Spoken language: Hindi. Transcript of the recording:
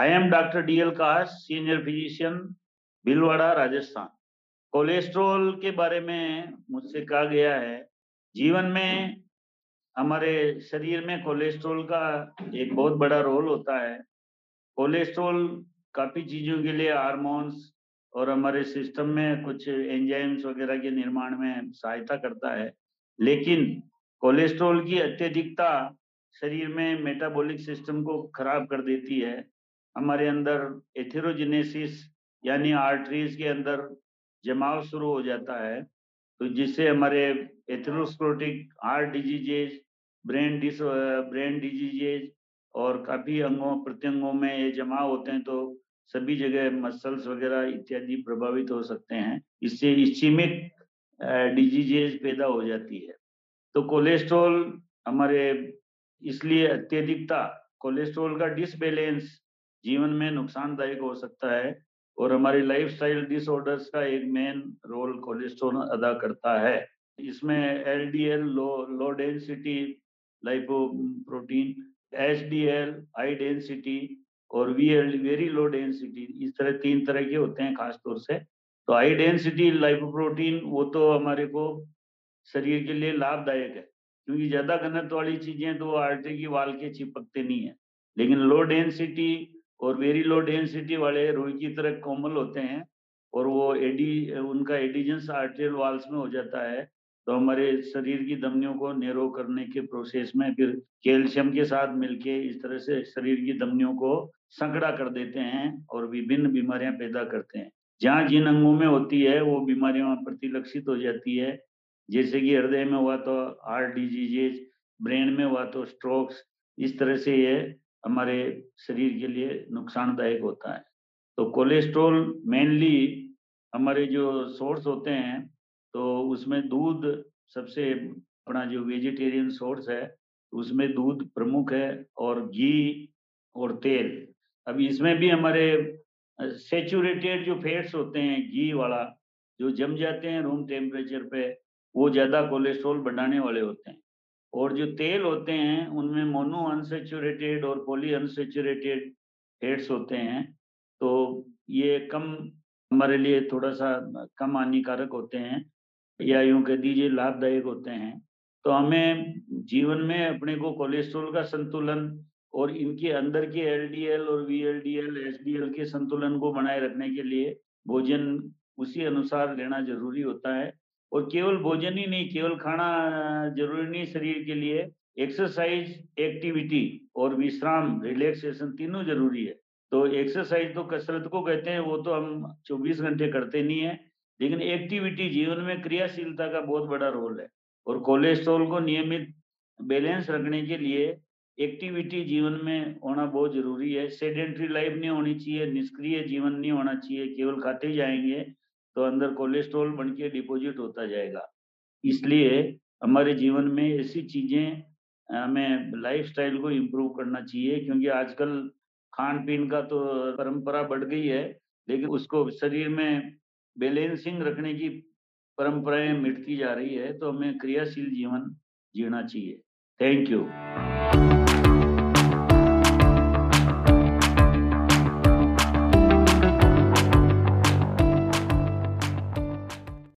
I doctor D L Kaas, senior physician Bhilwara Rajasthan cholesterol के बारे में मुझसे कहा गया है जीवन में हमारे शरीर में कोलेस्ट्रॉल का एक बहुत बड़ा रोल होता है। कोलेस्ट्रॉल काफ़ी चीज़ों के लिए हार्मोन्स और हमारे सिस्टम में कुछ एंजाइम्स वगैरह के निर्माण में सहायता करता है। लेकिन कोलेस्ट्रॉल की अत्यधिकता शरीर में मेटाबॉलिक सिस्टम को खराब कर देती है। हमारे अंदर एथेरोजिनेसिस यानी आर्टरीज के अंदर जमाव शुरू हो जाता है तो जिससे हमारे atherosclerotic heart diseases brain dis brain diseases और काफ़ी अंगों, प्रत्यंगों में ये जमा होते हैं तो सभी जगह मसल्स वगैरह इत्यादि प्रभावित हो सकते हैं। इससे इस्चीमिक डिजीजेज पैदा हो जाती है। तो कोलेस्ट्रॉल हमारे, इसलिए अत्यधिकता कोलेस्ट्रॉल का डिसबैलेंस जीवन में नुकसानदायक हो सकता है और हमारी लाइफस्टाइल डिसऑर्डर्स का एक मेन रोल कोलेस्ट्रॉल अदा करता है। इसमें LDL low low density lipoprotein HDL high density और वीएल वेरी लो डेंसिटी इस तरह तीन तरह के होते हैं खास तौर से। तो हाई डेंसिटी लाइपोप्रोटीन वो तो हमारे को शरीर के लिए लाभदायक है, क्योंकि ज़्यादा घनत्व वाली चीज़ें तो आर्टरी की वाल के चिपकते नहीं है। लेकिन लो डेंसिटी और वेरी लो डेंसिटी वाले रोई की तरह कोमल होते हैं और वो एडी उनका एडिजेंस आर्टेरियल वाल्स में हो जाता है। तो हमारे शरीर की धमनियों को नेरो करने के प्रोसेस में फिर कैल्शियम के साथ मिलके इस तरह से शरीर की धमनियों को संकड़ा कर देते हैं और विभिन्न बीमारियाँ पैदा करते हैं। जहाँ जिन अंगों में होती है, वो बीमारियाँ प्रतिलक्षित हो जाती है। जैसे कि हृदय में हुआ तो हार्ट डिजीजेज ब्रेन में हुआ तो स्ट्रोक्स इस तरह से ये हमारे शरीर के लिए नुकसानदायक होता है। तो कोलेस्ट्रॉल मेनली हमारे जो सोर्स होते हैं तो उसमें दूध सबसे अपना जो वेजिटेरियन सोर्स है, उसमें दूध प्रमुख है और घी और तेल। अब इसमें भी हमारे सेचूरेटेड जो फैट्स होते हैं, घी वाला, जो जम जाते हैं रूम टेम्परेचर पे, वो ज़्यादा कोलेस्ट्रॉल बढ़ाने वाले होते हैं। और जो तेल होते हैं, उनमें मोनो अनसेचुरेटेड और पोली अनसेचुरेटेड फैट्स होते हैं तो ये कम, हमारे लिए थोड़ा सा कम हानिकारक होते हैं या यूँ कह दीजिए लाभदायक होते हैं। तो हमें जीवन में अपने को कोलेस्ट्रोल का संतुलन और इनके अंदर के एलडीएल और वीएलडीएल एचडीएल के संतुलन को बनाए रखने के लिए भोजन उसी अनुसार लेना ज़रूरी होता है। और केवल भोजन ही नहीं, केवल खाना ज़रूरी नहीं शरीर के लिए एक्सरसाइज एक्टिविटी और विश्राम रिलैक्सेशन तीनों ज़रूरी है। तो एक्सरसाइज तो कसरत को कहते हैं, वो तो हम 24 घंटे करते नहीं है, लेकिन एक्टिविटी जीवन में क्रियाशीलता का बहुत बड़ा रोल है। और कोलेस्ट्रॉल को नियमित बैलेंस रखने के लिए एक्टिविटी जीवन में होना बहुत ज़रूरी है। सेडेंट्री लाइफ नहीं होनी चाहिए, निष्क्रिय जीवन नहीं होना चाहिए, केवल खाते जाएँगे तो अंदर कोलेस्ट्रॉल बन के डिपोजिट होता जाएगा। इसलिए हमारे जीवन में ऐसी चीज़ें हमें लाइफ स्टाइल को इम्प्रूव करना चाहिए, क्योंकि आजकल खान पीन का तो परंपरा बढ़ गई है, लेकिन उसको शरीर में बैलेंसिंग रखने की परंपराएँ मिटती जा रही है तो हमें क्रियाशील जीवन जीना चाहिए। Thank you